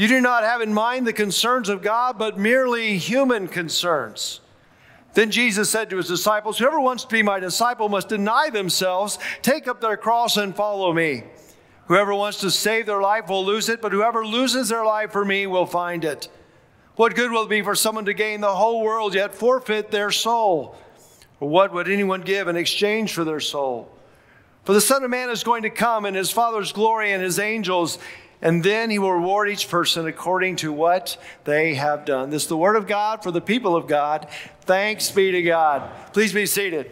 You do not have in mind the concerns of God, but merely human concerns. Then Jesus said to his disciples, Whoever wants to be my disciple must deny themselves, take up their cross, and follow me. Whoever wants to save their life will lose it, but whoever loses their life for me will find it. What good will it be for someone to gain the whole world yet forfeit their soul? What would anyone give in exchange for their soul? For the Son of Man is going to come in his Father's glory and his angels and then he will reward each person according to what they have done. This is the word of God for the people of God. Thanks be to God. Please be seated.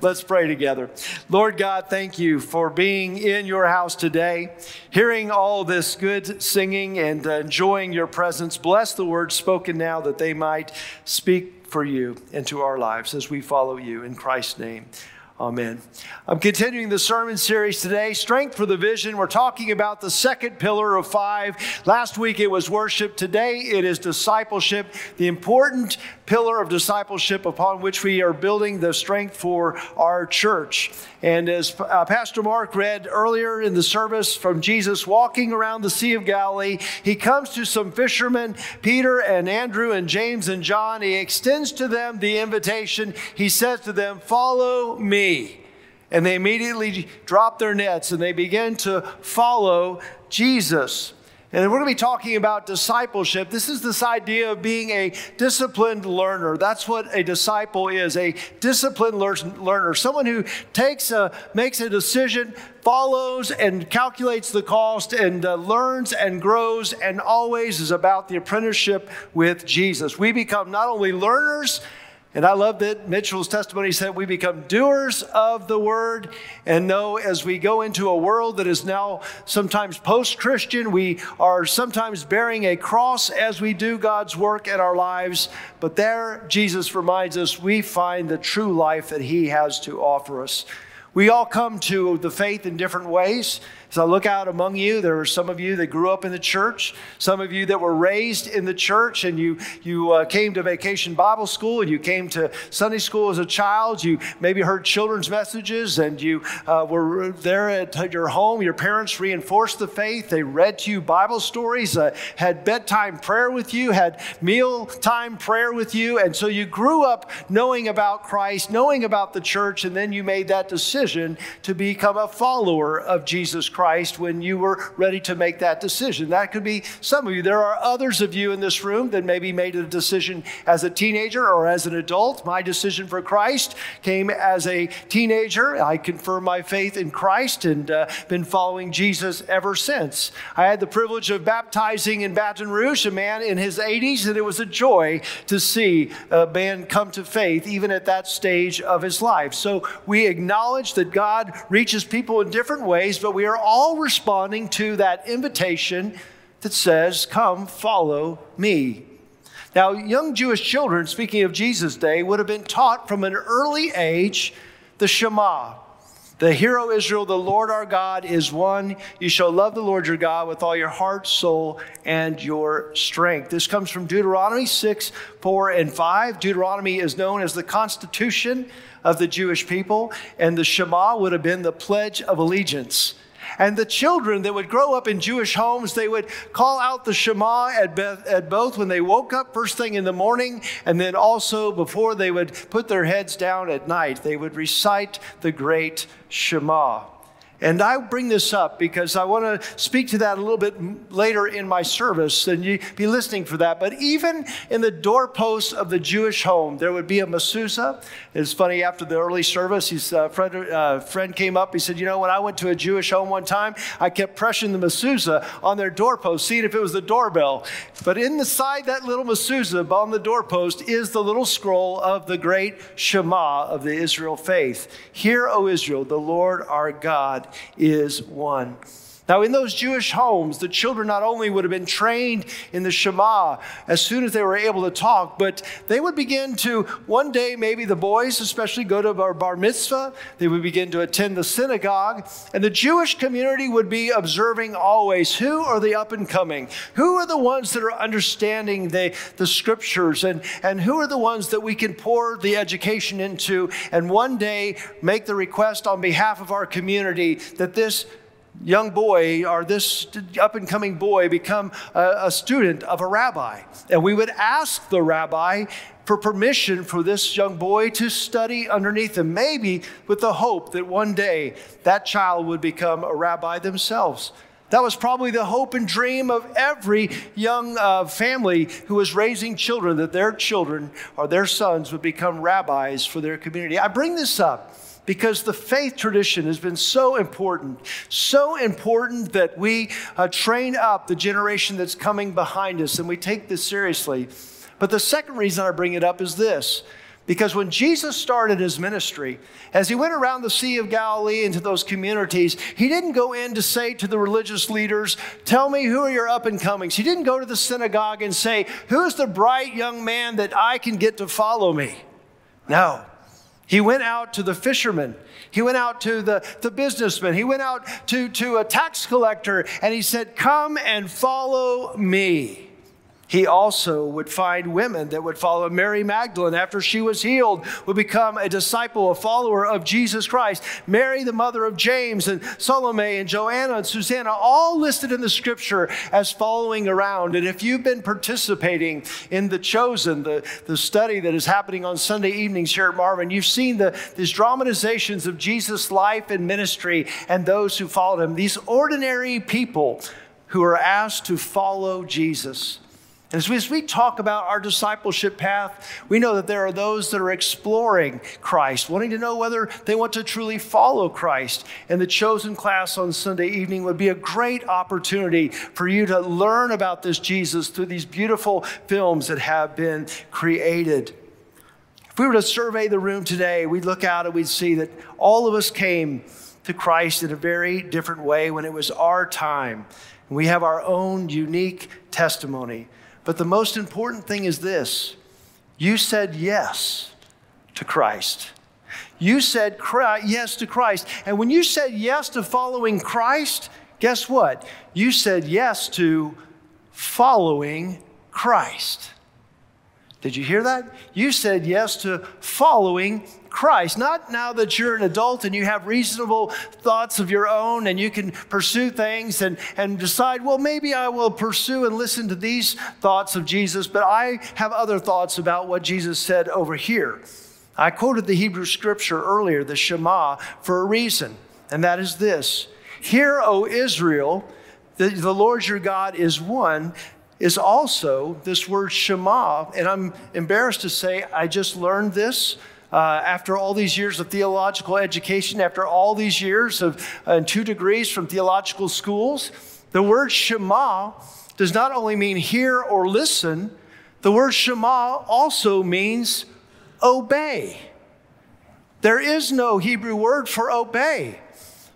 Let's pray together. Lord God, thank you for being in your house today, hearing all this good singing and enjoying your presence. Bless the words spoken now that they might speak for you into our lives as we follow you in Christ's name. Amen. I'm continuing the sermon series today, Strength for the Vision. We're talking about the second pillar of five. Last week it was worship. Today it is discipleship, the important pillar of discipleship upon which we are building the strength for our church. And as uh, Pastor Mark read earlier in the service from Jesus walking around the Sea of Galilee, he comes to some fishermen, Peter and Andrew and James and John. He extends to them the invitation. He says to them, Follow me. And they immediately drop their nets and they begin to follow Jesus. And we're going to be talking about discipleship. This is this idea of being a disciplined learner. That's what a disciple is a disciplined learner. Someone who takes a, makes a decision, follows and calculates the cost, and uh, learns and grows, and always is about the apprenticeship with Jesus. We become not only learners, and I love that Mitchell's testimony said we become doers of the word and know as we go into a world that is now sometimes post Christian, we are sometimes bearing a cross as we do God's work in our lives. But there, Jesus reminds us we find the true life that He has to offer us. We all come to the faith in different ways. As I look out among you, there are some of you that grew up in the church, some of you that were raised in the church, and you, you uh, came to vacation Bible school, and you came to Sunday school as a child. You maybe heard children's messages, and you uh, were there at your home. Your parents reinforced the faith. They read to you Bible stories, uh, had bedtime prayer with you, had mealtime prayer with you. And so you grew up knowing about Christ, knowing about the church, and then you made that decision to become a follower of Jesus Christ. Christ when you were ready to make that decision. That could be some of you. There are others of you in this room that maybe made a decision as a teenager or as an adult. My decision for Christ came as a teenager. I confirmed my faith in Christ and uh, been following Jesus ever since. I had the privilege of baptizing in Baton Rouge a man in his 80s, and it was a joy to see a man come to faith even at that stage of his life. So we acknowledge that God reaches people in different ways, but we are all responding to that invitation that says, Come, follow me. Now, young Jewish children, speaking of Jesus' day, would have been taught from an early age the Shema. The hero Israel, the Lord our God is one. You shall love the Lord your God with all your heart, soul, and your strength. This comes from Deuteronomy 6, 4, and 5. Deuteronomy is known as the constitution of the Jewish people, and the Shema would have been the pledge of allegiance. And the children that would grow up in Jewish homes, they would call out the Shema at, at both when they woke up first thing in the morning, and then also before they would put their heads down at night. They would recite the great Shema. And I bring this up because I want to speak to that a little bit later in my service, and you be listening for that. But even in the doorposts of the Jewish home, there would be a mezuzah. It's funny, after the early service, his uh, friend, uh, friend came up. He said, You know, when I went to a Jewish home one time, I kept pressing the mezuzah on their doorpost, seeing if it was the doorbell. But inside that little mezuzah on the doorpost is the little scroll of the great Shema of the Israel faith. Hear, O Israel, the Lord our God is one. Now, in those Jewish homes, the children not only would have been trained in the Shema as soon as they were able to talk, but they would begin to, one day, maybe the boys especially, go to bar, bar mitzvah. They would begin to attend the synagogue. And the Jewish community would be observing always who are the up and coming? Who are the ones that are understanding the, the scriptures? And, and who are the ones that we can pour the education into? And one day make the request on behalf of our community that this young boy or this up and coming boy become a, a, student of a rabbi. And we would ask the rabbi for permission for this young boy to study underneath him, maybe with the hope that one day that child would become a rabbi themselves. That was probably the hope and dream of every young uh, family who was raising children, that their children or their sons would become rabbis for their community. I bring this up because the faith tradition has been so important, so important that we uh, train up the generation that's coming behind us and we take this seriously. But the second reason I bring it up is this. Because when Jesus started his ministry, as he went around the Sea of Galilee into those communities, he didn't go in to say to the religious leaders, Tell me who are your up and comings. He didn't go to the synagogue and say, Who's the bright young man that I can get to follow me? No. He went out to the fishermen. He went out to the, the businessman. He went out to, to a tax collector and he said, Come and follow me he also would find women that would follow Mary Magdalene after she was healed, would become a disciple, a follower of Jesus Christ. Mary, the mother of James, and Salome, and Joanna, and Susanna, all listed in the scripture as following around. And if you've been participating in the Chosen, the, the study that is happening on Sunday evenings here at Marvin, you've seen the, these dramatizations of Jesus' life and ministry and those who followed him. These ordinary people who are asked to follow Jesus. And as we, talk about our discipleship path, we know that there are those that are exploring Christ, wanting to know whether they want to truly follow Christ. And the chosen class on Sunday evening would be a great opportunity for you to learn about this Jesus through these beautiful films that have been created. If we were to survey the room today, we'd look out and we'd see that all of us came to Christ in a very different way when it was our time. And we have our own unique testimony. But the most important thing is this you said yes to Christ. You said yes to Christ. And when you said yes to following Christ, guess what? You said yes to following Christ. Did you hear that? You said yes to following Christ. Not now that you're an adult and you have reasonable thoughts of your own and you can pursue things and, and decide, well, maybe I will pursue and listen to these thoughts of Jesus, but I have other thoughts about what Jesus said over here. I quoted the Hebrew scripture earlier, the Shema, for a reason, and that is this Hear, O Israel, the, the Lord your God is one is also this word Shema. And I'm embarrassed to say, I just learned this uh, after all these years of theological education, after all these years of uh, two degrees from theological schools. The word Shema does not only mean hear or listen, the word Shema also means obey. There is no Hebrew word for obey.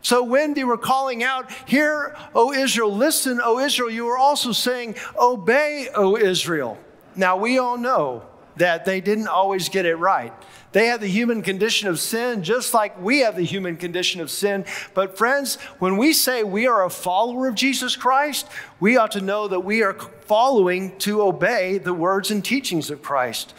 So when they were calling out, Hear, O Israel, listen, O Israel, you were also saying, Obey, O Israel. Now we all know that they didn't always get it right. They had the human condition of sin just like we have the human condition of sin. But, friends, when we say we are a follower of Jesus Christ, we ought to know that we are following to obey the words and teachings of Christ.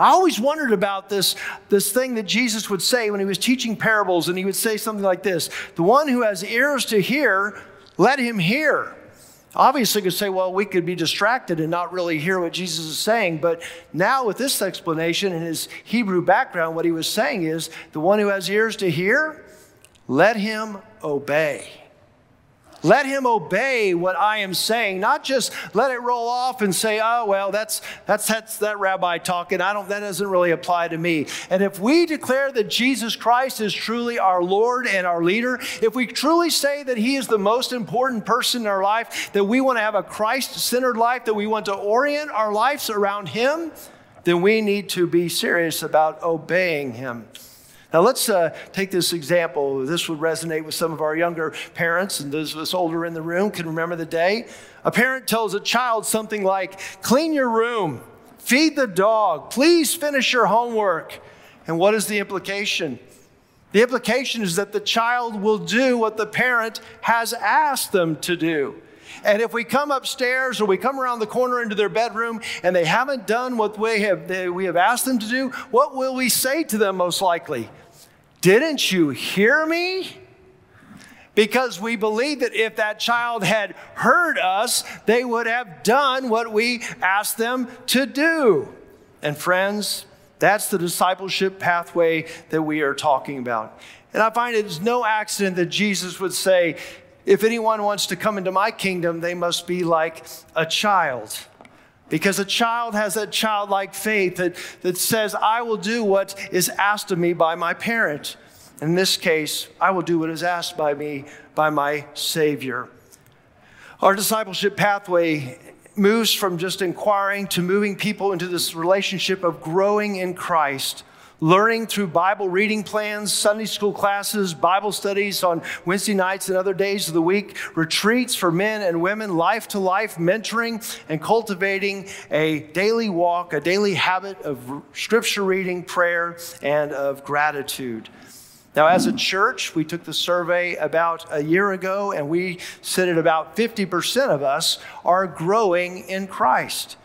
I always wondered about this, this thing that Jesus would say when he was teaching parables, and he would say something like this The one who has ears to hear, let him hear. Obviously, could say, well, we could be distracted and not really hear what Jesus is saying. But now, with this explanation and his Hebrew background, what he was saying is the one who has ears to hear, let him obey. Let him obey what I am saying, not just let it roll off and say, oh, well, that's, that's, that's that rabbi talking. I don't, that doesn't really apply to me. And if we declare that Jesus Christ is truly our Lord and our leader, if we truly say that he is the most important person in our life, that we want to have a Christ centered life, that we want to orient our lives around him, then we need to be serious about obeying him. Now, let's uh, take this example. This would resonate with some of our younger parents, and those of us older in the room can remember the day. A parent tells a child something like, Clean your room, feed the dog, please finish your homework. And what is the implication? The implication is that the child will do what the parent has asked them to do. And if we come upstairs or we come around the corner into their bedroom and they haven't done what we have, they, we have asked them to do, what will we say to them most likely? Didn't you hear me? Because we believe that if that child had heard us, they would have done what we asked them to do. And friends, that's the discipleship pathway that we are talking about. And I find it is no accident that Jesus would say, if anyone wants to come into my kingdom, they must be like a child. Because a child has that childlike faith that, that says, I will do what is asked of me by my parent. In this case, I will do what is asked by me by my Savior. Our discipleship pathway moves from just inquiring to moving people into this relationship of growing in Christ learning through Bible reading plans, Sunday school classes, Bible studies on Wednesday nights and other days of the week, retreats for men and women, life to life mentoring, and cultivating a daily walk, a daily habit of scripture reading, prayer, and of gratitude. Now, as a church, we took the survey about a year ago, and we said that about 50% of us are growing in Christ.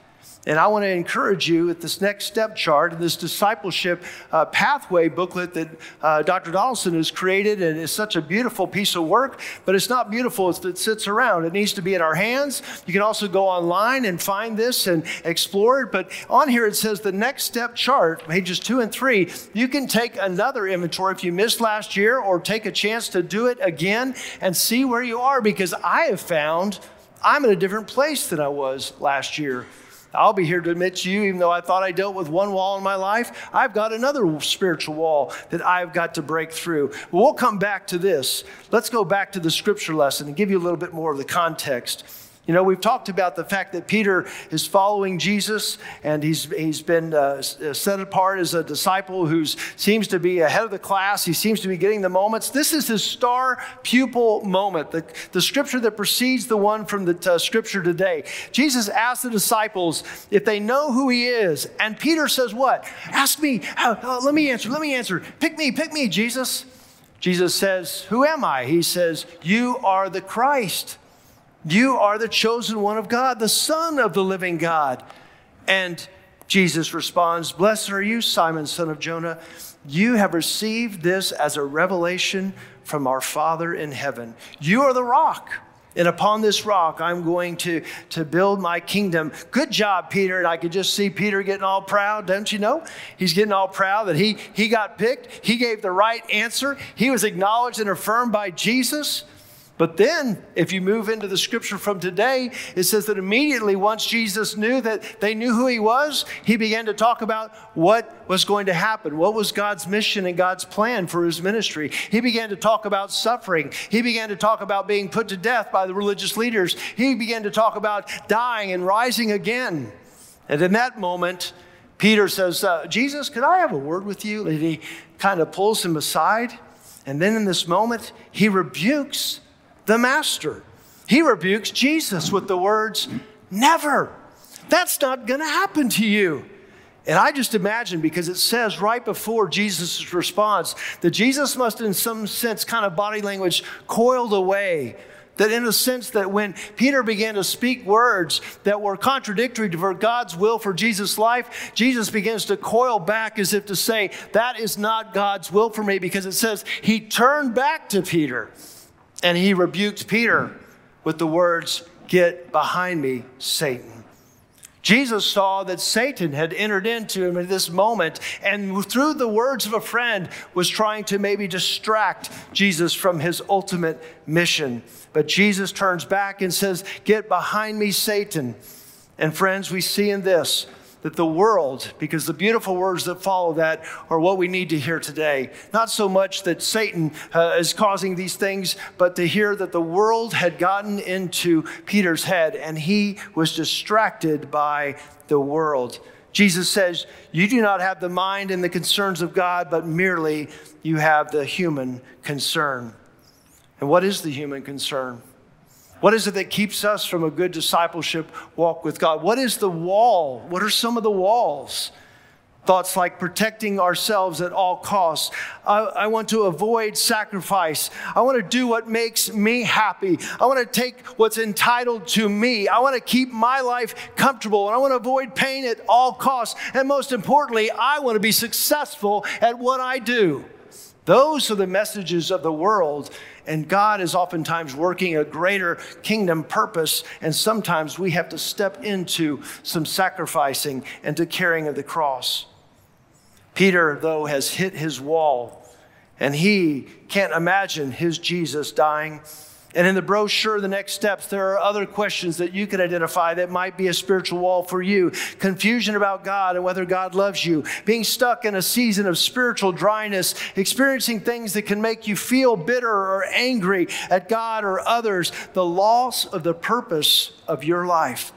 And I want to encourage you at this next step chart, in this discipleship uh, pathway booklet that uh, Dr. Donaldson has created, and it's such a beautiful piece of work, but it's not beautiful as it sits around. It needs to be in our hands. You can also go online and find this and explore it. But on here it says the next step chart, pages two and three. You can take another inventory if you missed last year, or take a chance to do it again and see where you are, because I have found I'm in a different place than I was last year. I'll be here to admit to you, even though I thought I dealt with one wall in my life, I've got another spiritual wall that I've got to break through. we'll come back to this. Let's go back to the scripture lesson and give you a little bit more of the context. You know, we've talked about the fact that Peter is following Jesus and he's, he's been uh, uh set apart as a disciple who seems to be ahead of the class. He seems to be getting the moments. This is his star pupil moment, the, the scripture that precedes the one from the uh, scripture today. Jesus asked the disciples if they know who he is. And Peter says, What? Ask me. Uh, uh, let me answer. Let me answer. Pick me. Pick me, Jesus. Jesus says, Who am I? He says, You are the Christ. You are the chosen one of God, the Son of the living God. And Jesus responds, Blessed are you, Simon, son of Jonah. You have received this as a revelation from our Father in heaven. You are the rock. And upon this rock, I'm going to, to build my kingdom. Good job, Peter. And I could just see Peter getting all proud, don't you know? He's getting all proud that he, he got picked. He gave the right answer. He was acknowledged and affirmed by Jesus. But then, if you move into the scripture from today, it says that immediately once Jesus knew that they knew who he was, he began to talk about what was going to happen, what was God's mission and God's plan for his ministry. He began to talk about suffering. He began to talk about being put to death by the religious leaders. He began to talk about dying and rising again. And in that moment, Peter says, uh, Jesus, could I have a word with you? And he kind of pulls him aside. And then in this moment, he rebukes the master. He rebukes Jesus with the words, Never. That's not going to happen to you. And I just imagine, because it says right before Jesus' response, that Jesus must, in some sense, kind of body language, coiled away. That, in a sense, that when Peter began to speak words that were contradictory to God's will for Jesus' life, Jesus begins to coil back as if to say, That is not God's will for me, because it says he turned back to Peter. And he rebuked Peter with the words, Get behind me, Satan. Jesus saw that Satan had entered into him at this moment and through the words of a friend was trying to maybe distract Jesus from his ultimate mission. But Jesus turns back and says, Get behind me, Satan. And friends, we see in this that the world, because the beautiful words that follow that are what we need to hear today. Not so much that Satan uh, is causing these things, but to hear that the world had gotten into Peter's head and he was distracted by the world. Jesus says, You do not have the mind and the concerns of God, but merely you have the human concern. And what is the human concern? What is it that keeps us from a good discipleship walk with God? What is the wall? What are some of the walls? Thoughts like protecting ourselves at all costs. I, I, want to avoid sacrifice. I want to do what makes me happy. I want to take what's entitled to me. I want to keep my life comfortable and I want to avoid pain at all costs. And most importantly, I want to be successful at what I do. Those are the messages of the world. And God is oftentimes working a greater kingdom purpose. And sometimes we have to step into some sacrificing and to carrying of the cross. Peter, though, has hit his wall, and he can't imagine his Jesus dying. And in the brochure, the next steps, there are other questions that you could identify that might be a spiritual wall for you. Confusion about God and whether God loves you, being stuck in a season of spiritual dryness, experiencing things that can make you feel bitter or angry at God or others, the loss of the purpose of your life.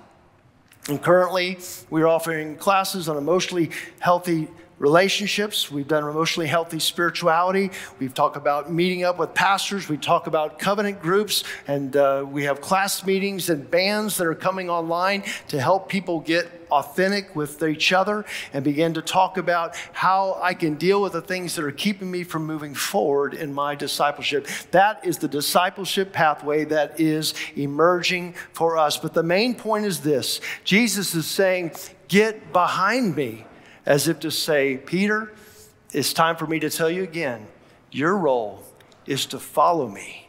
And currently, we're offering classes on emotionally healthy relationships. We've done emotionally healthy spirituality. We've talked about meeting up with pastors. We talk about covenant groups, and uh, we have class meetings and bands that are coming online to help people get authentic with each other and begin to talk about how I can deal with the things that are keeping me from moving forward in my discipleship. That is the discipleship pathway that is emerging for us. But the main point is this Jesus is saying, Get behind me as if to say, Peter, it's time for me to tell you again your role is to follow me,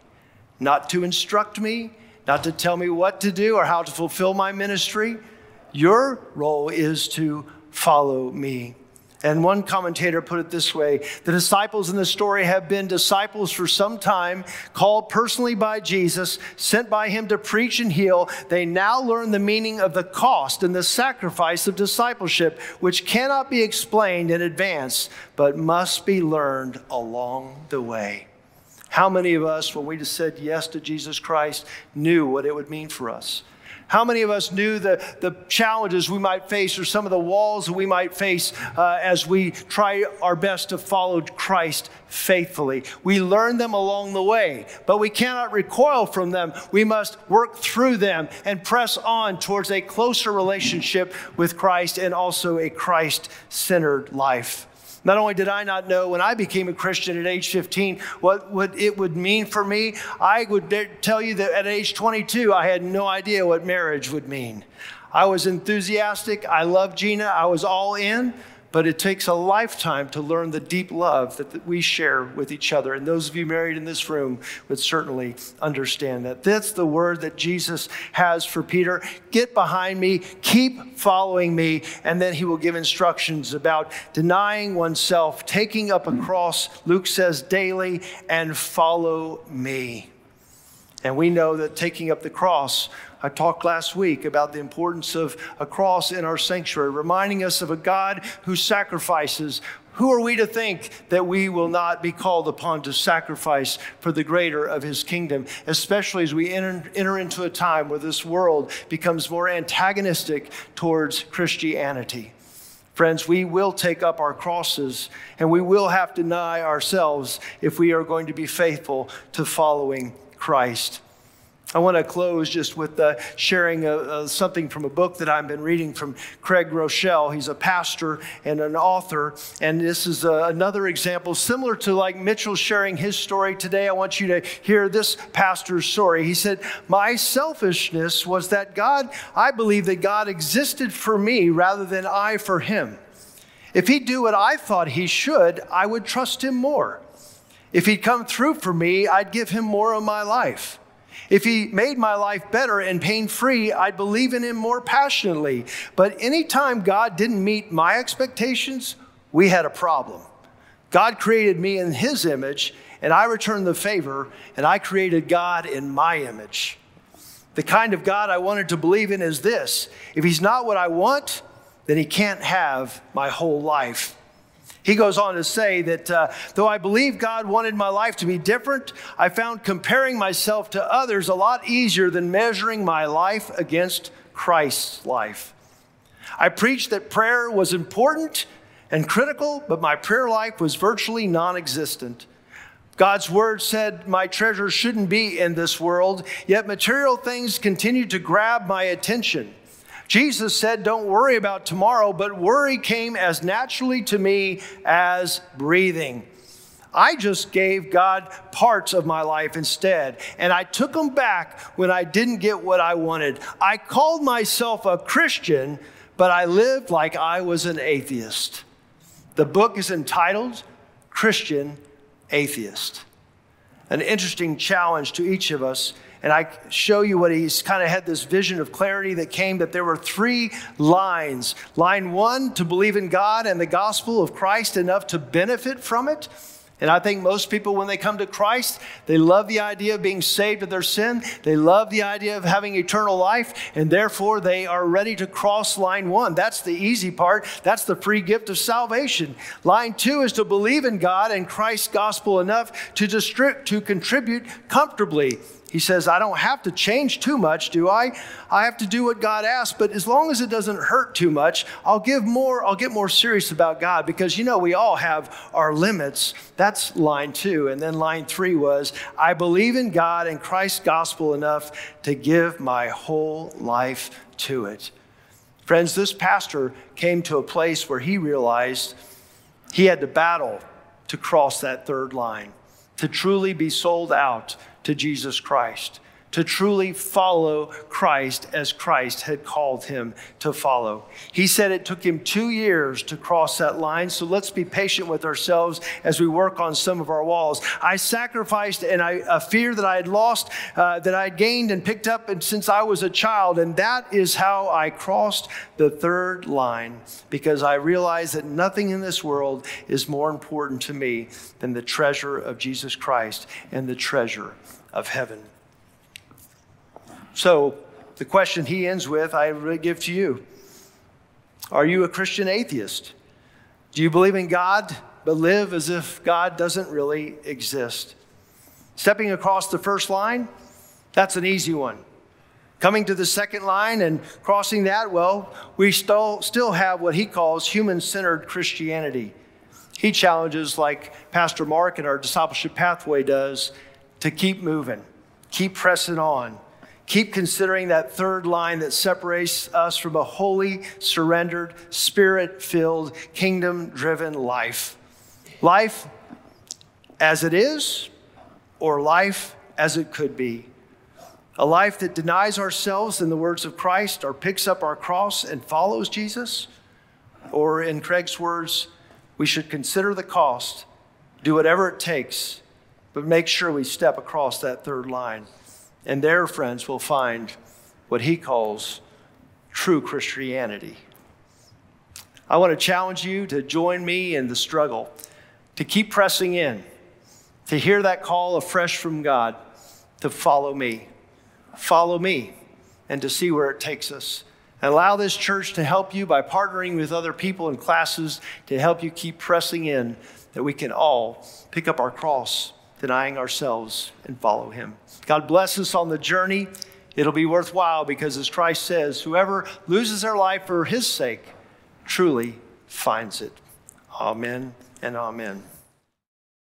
not to instruct me, not to tell me what to do or how to fulfill my ministry. Your role is to follow me. And one commentator put it this way The disciples in the story have been disciples for some time, called personally by Jesus, sent by him to preach and heal. They now learn the meaning of the cost and the sacrifice of discipleship, which cannot be explained in advance, but must be learned along the way. How many of us, when we just said yes to Jesus Christ, knew what it would mean for us? How many of us knew the, the challenges we might face or some of the walls we might face uh, as we try our best to follow Christ faithfully? We learn them along the way, but we cannot recoil from them. We must work through them and press on towards a closer relationship with Christ and also a Christ centered life. Not only did I not know when I became a Christian at age 15 what, what it would mean for me, I would tell you that at age 22, I had no idea what marriage would mean. I was enthusiastic. I loved Gina. I was all in but it takes a lifetime to learn the deep love that we share with each other. And those of you married in this room would certainly understand that. That's the word that Jesus has for Peter get behind me, keep following me, and then he will give instructions about denying oneself, taking up a cross, Luke says daily, and follow me. And we know that taking up the cross I talked last week about the importance of a cross in our sanctuary, reminding us of a God who sacrifices. Who are we to think that we will not be called upon to sacrifice for the greater of his kingdom, especially as we enter, enter into a time where this world becomes more antagonistic towards Christianity? Friends, we will take up our crosses and we will have to deny ourselves if we are going to be faithful to following Christ. I want to close just with uh, sharing a, a, something from a book that I've been reading from Craig Groeschel. He's a pastor and an author, and this is uh, another example similar to like Mitchell sharing his story today. I want you to hear this pastor's story. He said, "My selfishness was that God. I believe that God existed for me rather than I for Him. If He'd do what I thought He should, I would trust Him more. If He'd come through for me, I'd give Him more of my life." If he made my life better and pain free, I'd believe in him more passionately. But anytime God didn't meet my expectations, we had a problem. God created me in his image, and I returned the favor, and I created God in my image. The kind of God I wanted to believe in is this if he's not what I want, then he can't have my whole life. He goes on to say that uh, though I believe God wanted my life to be different, I found comparing myself to others a lot easier than measuring my life against Christ's life. I preached that prayer was important and critical, but my prayer life was virtually non existent. God's word said my treasure shouldn't be in this world, yet material things continued to grab my attention. Jesus said, Don't worry about tomorrow, but worry came as naturally to me as breathing. I just gave God parts of my life instead, and I took them back when I didn't get what I wanted. I called myself a Christian, but I lived like I was an atheist. The book is entitled Christian Atheist. An interesting challenge to each of us. And I show you what he's kind of had this vision of clarity that came that there were three lines. Line one, to believe in God and the gospel of Christ enough to benefit from it. And I think most people, when they come to Christ, they love the idea of being saved of their sin. They love the idea of having eternal life, and therefore they are ready to cross line one. That's the easy part. That's the free gift of salvation. Line two is to believe in God and Christ's gospel enough to, distri- to contribute comfortably he says, I don't have to change too much, do I? I have to do what God asks, but as long as it doesn't hurt too much, I'll give more, I'll get more serious about God because you know we all have our limits. That's line two. And then line three was, I believe in God and Christ's gospel enough to give my whole life to it. Friends, this pastor came to a place where he realized he had to battle to cross that third line, to truly be sold out to Jesus Christ, to truly follow Christ as Christ had called him to follow. He said it took him two years to cross that line, so let's be patient with ourselves as we work on some of our walls. I sacrificed and I, a fear that I had lost, uh, that I had gained and picked up and since I was a child, and that is how I crossed the third line because I realized that nothing in this world is more important to me than the treasure of Jesus Christ and the treasure of heaven. So, the question he ends with, I really give to you Are you a Christian atheist? Do you believe in God, but live as if God doesn't really exist? Stepping across the first line, that's an easy one. Coming to the second line and crossing that, well, we still, still have what he calls human centered Christianity. He challenges, like Pastor Mark in our discipleship pathway does, to keep moving, keep pressing on, keep considering that third line that separates us from a holy, surrendered, spirit filled, kingdom driven life. Life as it is, or life as it could be. A life that denies ourselves in the words of Christ, or picks up our cross and follows Jesus. Or, in Craig's words, we should consider the cost, do whatever it takes but make sure we step across that third line. And there, friends, will find what he calls true Christianity. I want to challenge you to join me in the struggle, to keep pressing in, to hear that call afresh from God, to follow me. Follow me, and to see where it takes us. And allow this church to help you by partnering with other people in classes to help you keep pressing in, that we can all pick up our cross denying ourselves and follow him. God bless us on the journey. It'll be worthwhile because, as Christ says, whoever loses their life for his sake truly finds it. Amen and amen.